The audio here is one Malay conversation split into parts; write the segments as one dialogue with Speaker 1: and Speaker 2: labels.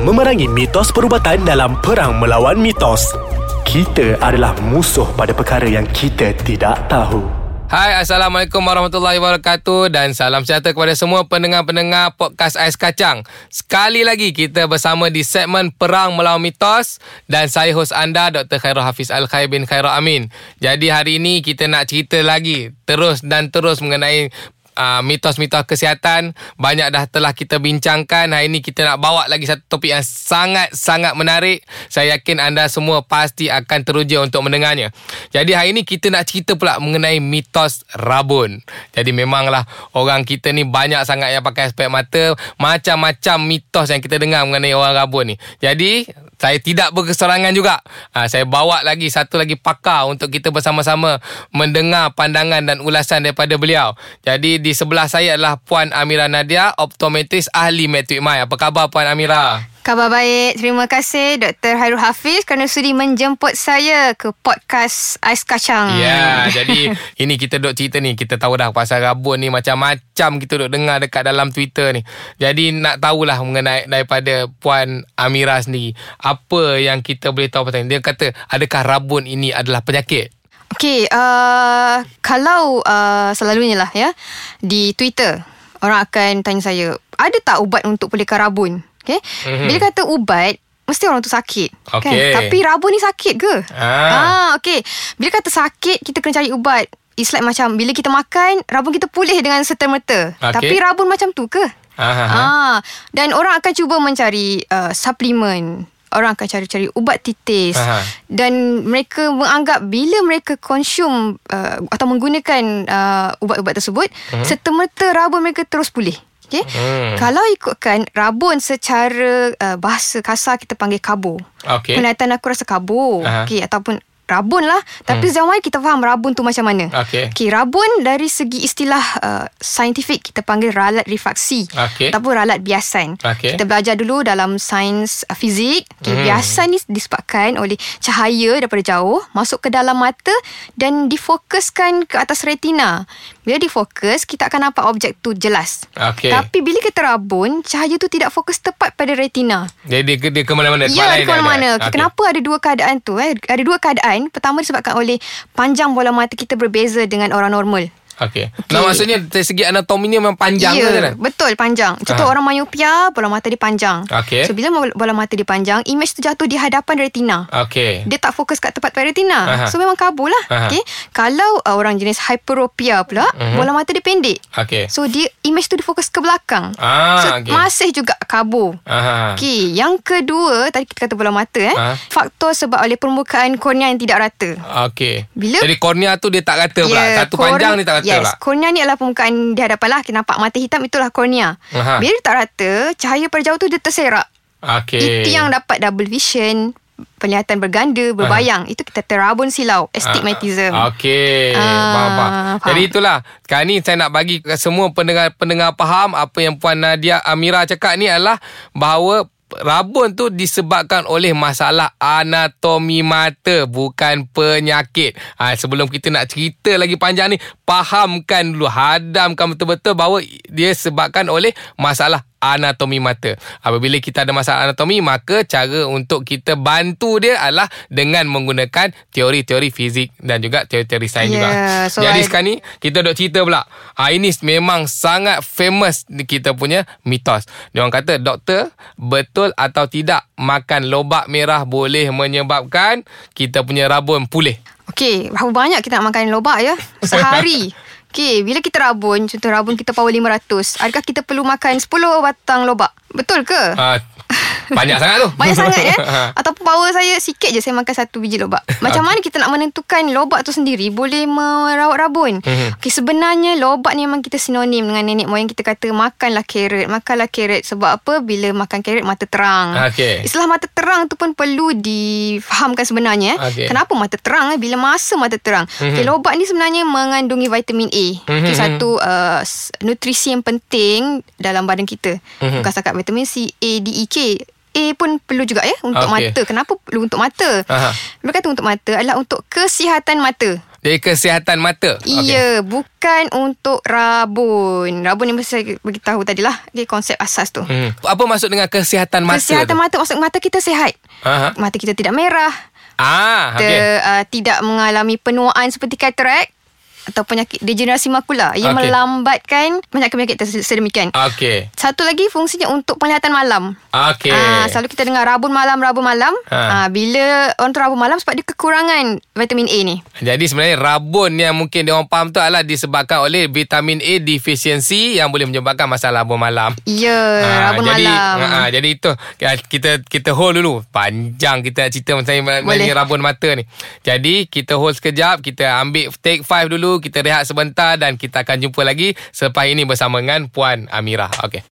Speaker 1: Memerangi mitos perubatan dalam perang melawan mitos. Kita adalah musuh pada perkara yang kita tidak tahu.
Speaker 2: Hai, Assalamualaikum warahmatullahi wabarakatuh dan salam sejahtera kepada semua pendengar-pendengar podcast Ais Kacang. Sekali lagi kita bersama di segmen Perang Melawan Mitos dan saya hos anda Dr. Khairul Hafiz Al-Khair bin Khairul Amin. Jadi hari ini kita nak cerita lagi terus dan terus mengenai uh, mitos-mitos kesihatan banyak dah telah kita bincangkan. Hari ini kita nak bawa lagi satu topik yang sangat-sangat menarik. Saya yakin anda semua pasti akan teruja untuk mendengarnya. Jadi hari ini kita nak cerita pula mengenai mitos rabun. Jadi memanglah orang kita ni banyak sangat yang pakai spek mata macam-macam mitos yang kita dengar mengenai orang rabun ni. Jadi saya tidak berkesorangan juga. Ha, saya bawa lagi satu lagi pakar untuk kita bersama-sama mendengar pandangan dan ulasan daripada beliau. Jadi di sebelah saya adalah Puan Amira Nadia, optometris ahli Matric Mai. Apa khabar Puan Amira?
Speaker 3: Khabar baik. Terima kasih Dr. Hairul Hafiz kerana sudi menjemput saya ke podcast Ais Kacang.
Speaker 2: Ya, jadi ini kita duk cerita ni. Kita tahu dah pasal rabun ni macam-macam kita duk dengar dekat dalam Twitter ni. Jadi nak tahulah mengenai daripada Puan Amira sendiri. Apa yang kita boleh tahu pasal ni. Dia kata adakah rabun ini adalah penyakit?
Speaker 3: Okey, uh, kalau uh, selalunya lah ya, di Twitter orang akan tanya saya, ada tak ubat untuk pulihkan rabun? Okay mm-hmm. Bila kata ubat Mesti orang tu sakit okay. kan? Tapi rabun ni sakit ke? Ah. ah okay. Bila kata sakit Kita kena cari ubat It's like macam Bila kita makan Rabun kita pulih dengan serta-merta okay. Tapi rabun macam tu ke? Ah, dan orang akan cuba mencari uh, suplemen orang akan cari-cari ubat titis Aha. dan mereka menganggap bila mereka consume uh, atau menggunakan uh, ubat-ubat tersebut uh-huh. serta-merta rabun mereka terus pulih Okay. Hmm. Kalau ikutkan rabun secara uh, bahasa kasar kita panggil kabo. Okay. Penelitian aku rasa kabo. Uh-huh. Okay. Ataupun rabun lah tapi hmm. zaman kita faham rabun tu macam mana okay. okay rabun dari segi istilah uh, saintifik kita panggil ralat refraksi okay. ataupun ralat biasan okay. kita belajar dulu dalam sains uh, fizik okay, hmm. biasan ni disebabkan oleh cahaya daripada jauh masuk ke dalam mata dan difokuskan ke atas retina bila difokus kita akan nampak objek tu jelas okay. tapi bila kita rabun cahaya tu tidak fokus tepat pada retina
Speaker 2: jadi dia, dia ke mana-mana
Speaker 3: ya ke mana-mana okay. kenapa ada dua keadaan tu eh? ada dua keadaan pertama disebabkan oleh panjang bola mata kita berbeza dengan orang normal
Speaker 2: Okey. Okay. Nah maksudnya dari segi anatomi ni memang panjang
Speaker 3: ya,
Speaker 2: ke kan?
Speaker 3: Betul, panjang. Contoh orang myopia, bola mata dia panjang.
Speaker 2: Okey.
Speaker 3: So bila bola mata dia panjang, image tu jatuh di hadapan retina.
Speaker 2: Okey.
Speaker 3: Dia tak fokus kat tempat pada retina. Aha. So memang kabur lah. Okey. Kalau uh, orang jenis hyperopia pula, uh-huh. bola mata dia pendek.
Speaker 2: Okey.
Speaker 3: So dia image tu difokus ke belakang.
Speaker 2: Ah,
Speaker 3: so okay. masih juga kabur. Okey. Yang kedua, tadi kita kata bola mata eh. Aha. Faktor sebab oleh permukaan kornea yang tidak rata.
Speaker 2: Okey. Bila Jadi kornea tu dia tak rata pula. Yeah, Satu korn- panjang ni tak rata
Speaker 3: yes. Kornea ni adalah permukaan di hadapan lah. Kita nampak mata hitam itulah kornea. Aha. Bila tak rata, cahaya pada jauh tu dia terserak.
Speaker 2: Okay.
Speaker 3: Itu yang dapat double vision, penglihatan berganda, berbayang. Aha. Itu kita terabun silau, astigmatism.
Speaker 2: Okey, ah, faham, faham. Jadi itulah. Sekarang ni saya nak bagi semua pendengar-pendengar faham apa yang Puan Nadia Amira cakap ni adalah bahawa rabun tu disebabkan oleh masalah anatomi mata bukan penyakit. Ha, sebelum kita nak cerita lagi panjang ni, fahamkan dulu, hadamkan betul-betul bahawa dia sebabkan oleh masalah anatomi mata. Apabila kita ada masalah anatomi, maka cara untuk kita bantu dia adalah dengan menggunakan teori-teori fizik dan juga teori-teori sains yeah, juga. So Jadi I... sekarang ni kita dok cerita pula. Ha, ini memang sangat famous kita punya mitos. Dia orang kata, doktor, betul atau tidak makan lobak merah boleh menyebabkan kita punya rabun pulih?
Speaker 3: Okey, berapa banyak kita nak makan lobak ya? Sehari. Okay, bila kita rabun, contoh rabun kita power 500, adakah kita perlu makan 10 batang lobak? Betul ke?
Speaker 2: Uh, banyak sangat tu.
Speaker 3: Banyak sangat ya. Ataupun power saya sikit je saya makan satu biji lobak. Macam okay. mana kita nak menentukan lobak tu sendiri boleh merawat rabun? Mm-hmm. Okay, sebenarnya lobak ni memang kita sinonim dengan nenek moyang kita kata makanlah carrot, makanlah carrot sebab apa? Bila makan carrot mata terang.
Speaker 2: Okay.
Speaker 3: Istilah mata terang tu pun perlu difahamkan sebenarnya. Okay. Kenapa mata terang? Eh? Bila masa mata terang. Mm-hmm. Okay, lobak ni sebenarnya mengandungi vitamin A. Mm-hmm. Okay, satu uh, nutrisi yang penting dalam badan kita. Mm-hmm. Bukan setakat vitamin C, A, D, E, K. A pun perlu juga ya untuk okay. mata. Kenapa perlu untuk mata? Aha. Mereka kata untuk mata adalah untuk kesihatan mata.
Speaker 2: Jadi kesihatan mata.
Speaker 3: Okay. Ya, bukan untuk rabun. Rabun yang saya beritahu tadi lah. Okay, konsep asas tu.
Speaker 2: Hmm. Apa maksud dengan kesihatan mata
Speaker 3: Kesihatan
Speaker 2: tu?
Speaker 3: mata maksud mata kita sihat.
Speaker 2: Aha.
Speaker 3: Mata kita tidak merah.
Speaker 2: Ah,
Speaker 3: Kita
Speaker 2: okey.
Speaker 3: uh, tidak mengalami penuaan seperti katarak atau penyakit degenerasi makula. Ia
Speaker 2: Okey.
Speaker 3: melambatkan penyakit-penyakit sedemikian.
Speaker 2: Okey.
Speaker 3: Satu lagi fungsinya untuk penglihatan malam.
Speaker 2: Okey.
Speaker 3: Ah, selalu kita dengar rabun malam, rabun malam.
Speaker 2: Ha.
Speaker 3: Ah, bila orang tu rabun malam sebab dia kekurangan vitamin A ni.
Speaker 2: Jadi sebenarnya rabun yang mungkin dia orang faham tu adalah disebabkan oleh vitamin A deficiency yang boleh menyebabkan masalah rabun malam.
Speaker 3: Ya,
Speaker 2: Ah,
Speaker 3: rabun
Speaker 2: jadi,
Speaker 3: malam.
Speaker 2: ah, jadi itu kita kita hold dulu. Panjang kita cerita mengenai rabun mata ni. Jadi kita hold sekejap, kita ambil take five dulu, kita rehat sebentar dan kita akan jumpa lagi selepas ini bersama dengan Puan Amirah. Okey.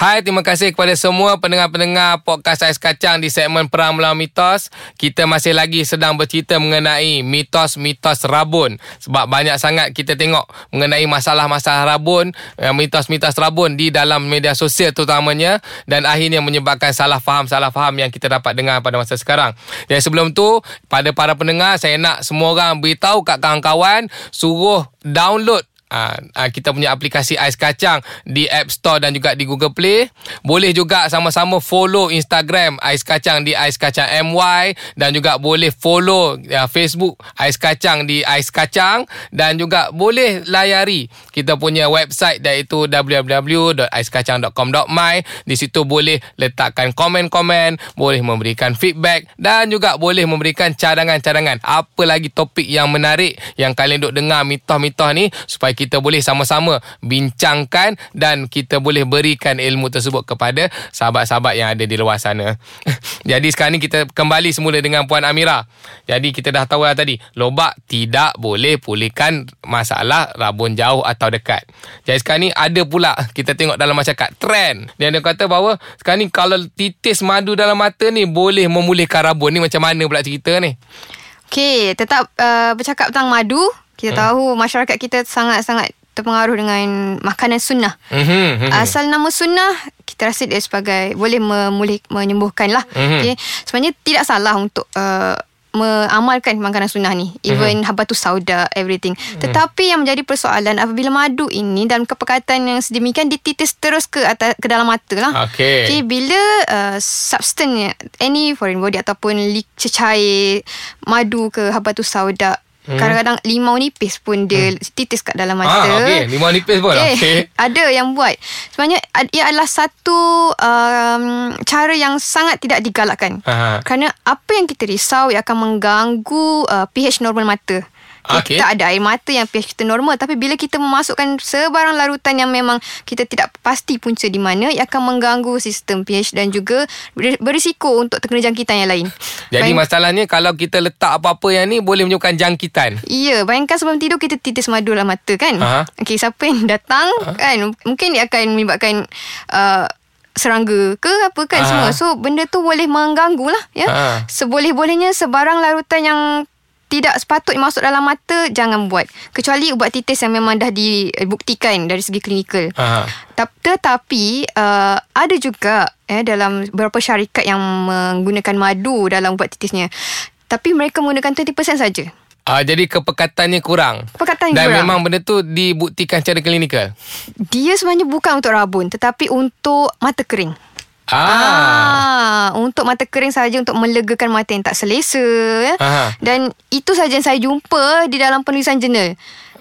Speaker 2: Hai, terima kasih kepada semua pendengar-pendengar podcast Ais Kacang di segmen Perang Melawan Mitos. Kita masih lagi sedang bercerita mengenai mitos-mitos rabun. Sebab banyak sangat kita tengok mengenai masalah-masalah rabun, eh, mitos-mitos rabun di dalam media sosial terutamanya dan akhirnya menyebabkan salah faham-salah faham yang kita dapat dengar pada masa sekarang. Jadi sebelum tu, pada para pendengar, saya nak semua orang beritahu kat kawan-kawan suruh download Uh, uh, kita punya aplikasi Ais Kacang di App Store dan juga di Google Play. Boleh juga sama-sama follow Instagram Ais Kacang di Ais Kacang MY dan juga boleh follow uh, Facebook Ais Kacang di Ais Kacang dan juga boleh layari kita punya website iaitu www.aiskacang.com.my. Di situ boleh letakkan komen-komen, boleh memberikan feedback dan juga boleh memberikan cadangan-cadangan. Apa lagi topik yang menarik yang kalian duk dengar mitos-mitos ni supaya kita boleh sama-sama bincangkan dan kita boleh berikan ilmu tersebut kepada sahabat-sahabat yang ada di luar sana. Jadi sekarang ni kita kembali semula dengan Puan Amira. Jadi kita dah tahu lah tadi, lobak tidak boleh pulihkan masalah rabun jauh atau dekat. Jadi sekarang ni ada pula kita tengok dalam masyarakat trend. Dia ada kata bahawa sekarang ni kalau titis madu dalam mata ni boleh memulihkan rabun ni macam mana pula cerita ni?
Speaker 3: Okey, tetap uh, bercakap tentang madu. Kita hmm. tahu masyarakat kita sangat-sangat terpengaruh dengan makanan sunnah.
Speaker 2: Mhm. mhm.
Speaker 3: Asal nama sunnah kita rasa dia sebagai boleh memulih menyembuhkan lah.
Speaker 2: Mhm.
Speaker 3: Okay. Sebenarnya tidak salah untuk uh, mengamalkan makanan sunnah ni. Even
Speaker 2: Mhm.
Speaker 3: habatus sauda everything. Tetapi yang menjadi persoalan apabila madu ini dalam kepekatan yang sedemikian dititis terus ke atas ke dalam mata lah.
Speaker 2: Okey.
Speaker 3: Okay, bila uh, substance any foreign body ataupun li- cecair madu ke habatus sauda
Speaker 2: Hmm.
Speaker 3: Kadang-kadang limau nipis pun dia titis kat dalam mata.
Speaker 2: Ah, okey. Limau nipis pun.
Speaker 3: Okay.
Speaker 2: Okey.
Speaker 3: Ada yang buat. Sebenarnya ia adalah satu um, cara yang sangat tidak digalakkan.
Speaker 2: Aha.
Speaker 3: Kerana apa yang kita risau ia akan mengganggu uh, pH normal mata.
Speaker 2: Okey.
Speaker 3: Kita ada air mata yang pH kita normal tapi bila kita memasukkan sebarang larutan yang memang kita tidak pasti punca di mana ia akan mengganggu sistem pH dan juga ber- berisiko untuk terkena jangkitan yang lain.
Speaker 2: Jadi
Speaker 3: Bayang-
Speaker 2: masalahnya kalau kita letak apa-apa yang ni boleh menyebabkan jangkitan.
Speaker 3: Ya, bayangkan sebelum tidur kita titis madu dalam mata kan.
Speaker 2: Aha.
Speaker 3: Okey, siapa yang datang kan mungkin dia akan menyebabkan uh, serangga ke apa kan
Speaker 2: Aha.
Speaker 3: semua. So benda tu boleh mengganggu lah ya.
Speaker 2: Aha.
Speaker 3: Seboleh-bolehnya sebarang larutan yang tidak sepatutnya masuk dalam mata jangan buat kecuali ubat titis yang memang dah dibuktikan dari segi klinikal.
Speaker 2: Aha.
Speaker 3: Tap- Tetapi uh, ada juga eh, dalam beberapa syarikat yang menggunakan madu dalam ubat titisnya. Tapi mereka menggunakan 20% saja.
Speaker 2: Ah, jadi kepekatannya kurang.
Speaker 3: Kepekatan
Speaker 2: Dan
Speaker 3: kurang.
Speaker 2: memang benda tu dibuktikan secara klinikal.
Speaker 3: Dia sebenarnya bukan untuk rabun tetapi untuk mata kering.
Speaker 2: Ah.
Speaker 3: Ah, untuk mata kering saja untuk melegakan mata yang tak selesa ya.
Speaker 2: Aha.
Speaker 3: Dan itu saja yang saya jumpa di dalam penulisan jurnal.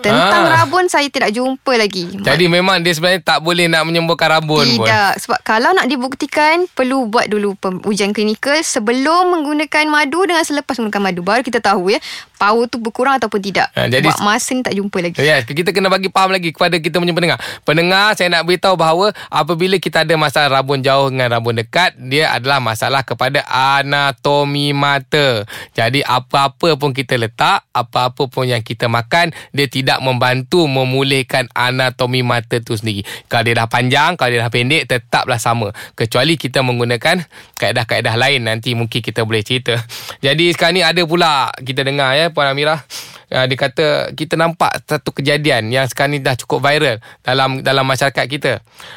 Speaker 3: Tentang
Speaker 2: Ah.
Speaker 3: rabun saya tidak jumpa lagi.
Speaker 2: Jadi memang dia sebenarnya tak boleh nak menyembuhkan rabun pun.
Speaker 3: Tidak Sebab kalau nak dibuktikan Perlu buat dulu Ujian klinikal Sebelum menggunakan madu Dengan selepas menggunakan madu Baru kita tahu ya Power tu berkurang ataupun tidak
Speaker 2: Ha, jadi-
Speaker 3: Buat masa ni tak jumpa lagi
Speaker 2: Ya, kita kena bagi faham lagi kepada kita punya pendengar. Pendengar, saya nak beritahu bahawa apabila kita ada masalah rabun jauh dengan rabun dekat, dia adalah masalah kepada anatomi mata. Jadi apa-apa pun kita letak, apa-apa pun yang kita makan, dia tidak membantu memulihkan anatomi mata tu sendiri. Kalau dia dah panjang, kalau dia dah pendek, tetaplah sama. Kecuali kita menggunakan kaedah-kaedah lain nanti mungkin kita boleh cerita. Jadi sekarang ni ada pula kita dengar ya Puan Amirah uh, dia kata kita nampak satu kejadian yang sekarang ni dah cukup viral dalam dalam masyarakat kita.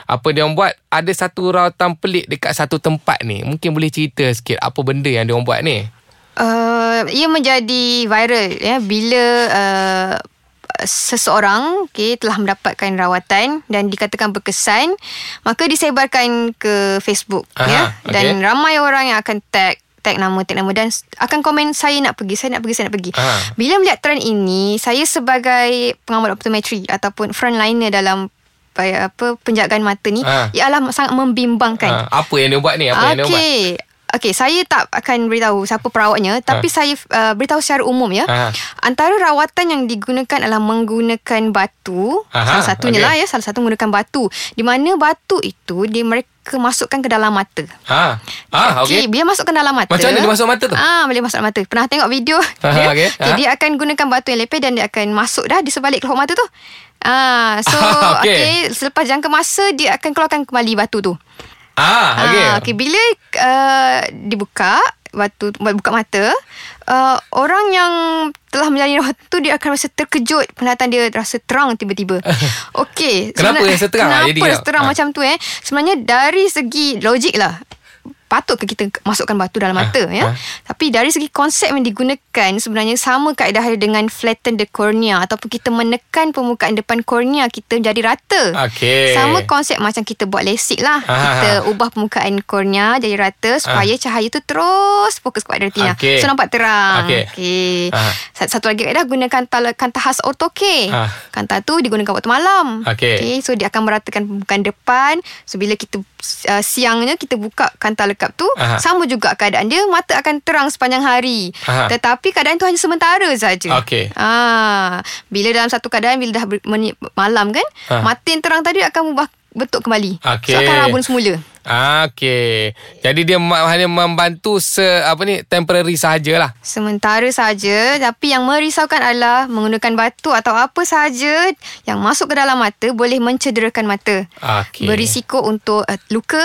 Speaker 2: Apa dia orang buat? Ada satu rawatan pelik dekat satu tempat ni. Mungkin boleh cerita sikit apa benda yang dia orang buat ni.
Speaker 3: Uh, ia menjadi viral ya bila uh, seseorang okay, telah mendapatkan rawatan dan dikatakan berkesan maka disebarkan ke Facebook
Speaker 2: Aha,
Speaker 3: ya dan
Speaker 2: okey.
Speaker 3: ramai orang yang akan tag tag nama tag nama dan akan komen saya nak pergi saya nak pergi saya nak pergi
Speaker 2: Aha.
Speaker 3: bila melihat trend ini saya sebagai pengamal optometri ataupun frontliner dalam apa, apa penjagaan mata ni
Speaker 2: Ah.
Speaker 3: ialah sangat membimbangkan
Speaker 2: Ha, apa yang dia buat ni? Apa yang dia buat?
Speaker 3: Okey. Okey, saya tak akan beritahu siapa perawatnya tapi saya uh, beritahu secara umum ya.
Speaker 2: Ah.
Speaker 3: Antara rawatan yang digunakan adalah menggunakan batu.
Speaker 2: Aha,
Speaker 3: salah satunya
Speaker 2: okey.
Speaker 3: lah ya, salah satu menggunakan batu. Di mana batu itu dia mereka masukkan ke dalam mata.
Speaker 2: Ha. Ah, okey.
Speaker 3: Bila masukkan dalam mata.
Speaker 2: Macam mana dia masuk mata tu?
Speaker 3: Ah, boleh masuk dalam mata. Pernah tengok video
Speaker 2: Aha,
Speaker 3: dia?
Speaker 2: okey.
Speaker 3: Okay,
Speaker 2: Ah.
Speaker 3: dia akan gunakan batu yang lepeh dan dia akan masuk dah di sebalik kelopak mata tu. Ah, so
Speaker 2: okey.
Speaker 3: okey, selepas jangka masa dia akan keluarkan kembali batu tu.
Speaker 2: Ah, okey.
Speaker 3: Ah, okay. Bila uh, dibuka batu buka mata, uh, orang yang telah menjalani rawatan tu dia akan rasa terkejut penglihatan dia rasa terang tiba-tiba. Okey.
Speaker 2: Kenapa rasa terang?
Speaker 3: Kenapa rasa terang
Speaker 2: Ah.
Speaker 3: macam tu eh? Sebenarnya dari segi logik lah patut ke kita masukkan batu dalam mata ya.
Speaker 2: ah.
Speaker 3: Tapi dari segi konsep yang digunakan sebenarnya sama kaedah dengan flatten the cornea ataupun kita menekan permukaan depan kornea kita menjadi rata.
Speaker 2: Okey.
Speaker 3: Sama konsep macam kita buat lasik lah.
Speaker 2: Ah,
Speaker 3: Kita
Speaker 2: ah.
Speaker 3: ubah permukaan kornea jadi rata supaya cahaya tu terus fokus kepada retina.
Speaker 2: Okey.
Speaker 3: So nampak terang.
Speaker 2: Okey. Ah.
Speaker 3: Sa- Satu lagi kaedah guna kanta kanta khas ortoke.
Speaker 2: Ah.
Speaker 3: Kanta tu digunakan waktu malam.
Speaker 2: Okey.
Speaker 3: Okey, so dia akan meratakan permukaan depan. So bila kita uh, siangnya kita buka kanta lekap tu,
Speaker 2: Aha.
Speaker 3: sama juga keadaan dia mata akan terang sepanjang hari.
Speaker 2: Aha.
Speaker 3: Tetapi keadaan tu hanya sementara saja.
Speaker 2: Okey.
Speaker 3: Ah, bila dalam satu keadaan bila dah ber, meni, malam kan,
Speaker 2: Ah.
Speaker 3: mata yang terang tadi akan ubah bentuk kembali.
Speaker 2: Okey.
Speaker 3: So akan rabun semula.
Speaker 2: Okey. Jadi dia ma- hanya membantu se apa ni temporary sahajalah.
Speaker 3: Sementara saja tapi yang merisaukan adalah menggunakan batu atau apa sahaja yang masuk ke dalam mata boleh mencederakan mata.
Speaker 2: Okey.
Speaker 3: Berisiko untuk uh, luka.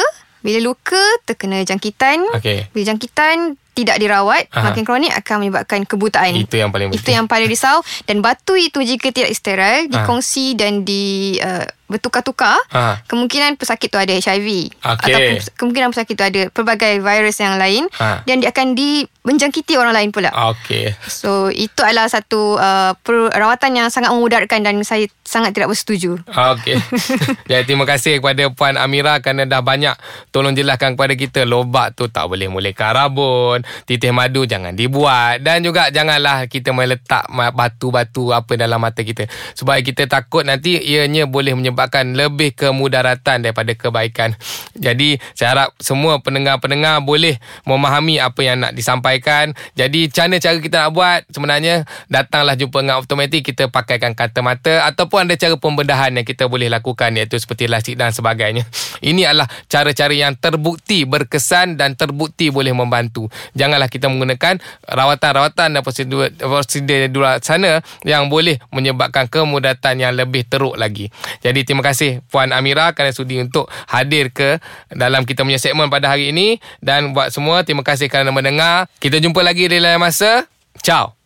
Speaker 3: Bila luka terkena jangkitan.
Speaker 2: Okey.
Speaker 3: Bila jangkitan tidak dirawat,
Speaker 2: Aha.
Speaker 3: makin kronik akan menyebabkan kebutaan.
Speaker 2: Itu yang paling
Speaker 3: Itu
Speaker 2: penting.
Speaker 3: yang paling risau dan batu itu jika tidak steril, dikongsi dan di uh, bertukar-tukar,
Speaker 2: Ah.
Speaker 3: kemungkinan pesakit tu ada HIV
Speaker 2: Okey.
Speaker 3: ataupun kemungkinan pesakit tu ada pelbagai virus yang lain
Speaker 2: Ah.
Speaker 3: dan dia akan di menjangkiti orang lain pula.
Speaker 2: Okey.
Speaker 3: So itu adalah satu uh, perawatan yang sangat memudaratkan dan saya sangat tidak bersetuju.
Speaker 2: Okey. Jadi terima kasih kepada Puan Amira kerana dah banyak tolong jelaskan kepada kita lobak tu tak boleh mulakan rabun, titih madu jangan dibuat dan juga janganlah kita meletak batu-batu apa dalam mata kita sebab kita takut nanti ianya boleh menyebabkan lebih kemudaratan daripada kebaikan. Jadi saya harap semua pendengar-pendengar boleh memahami apa yang nak disampaikan. Jadi mana cara kita nak buat sebenarnya datanglah jumpa dengan optometri kita pakaikan kacamata ataupun ada cara pembedahan yang kita boleh lakukan iaitu seperti lasik dan sebagainya. Ini adalah cara-cara yang terbukti berkesan dan terbukti boleh membantu. Janganlah kita menggunakan rawatan-rawatan dan prosedur prosedur di luar sana yang boleh menyebabkan kemudaratan yang lebih teruk lagi. Jadi terima kasih Puan Amira kerana sudi untuk hadir ke dalam kita punya segmen pada hari ini dan buat semua terima kasih kerana mendengar. Kita jumpa lagi di lain masa. Ciao.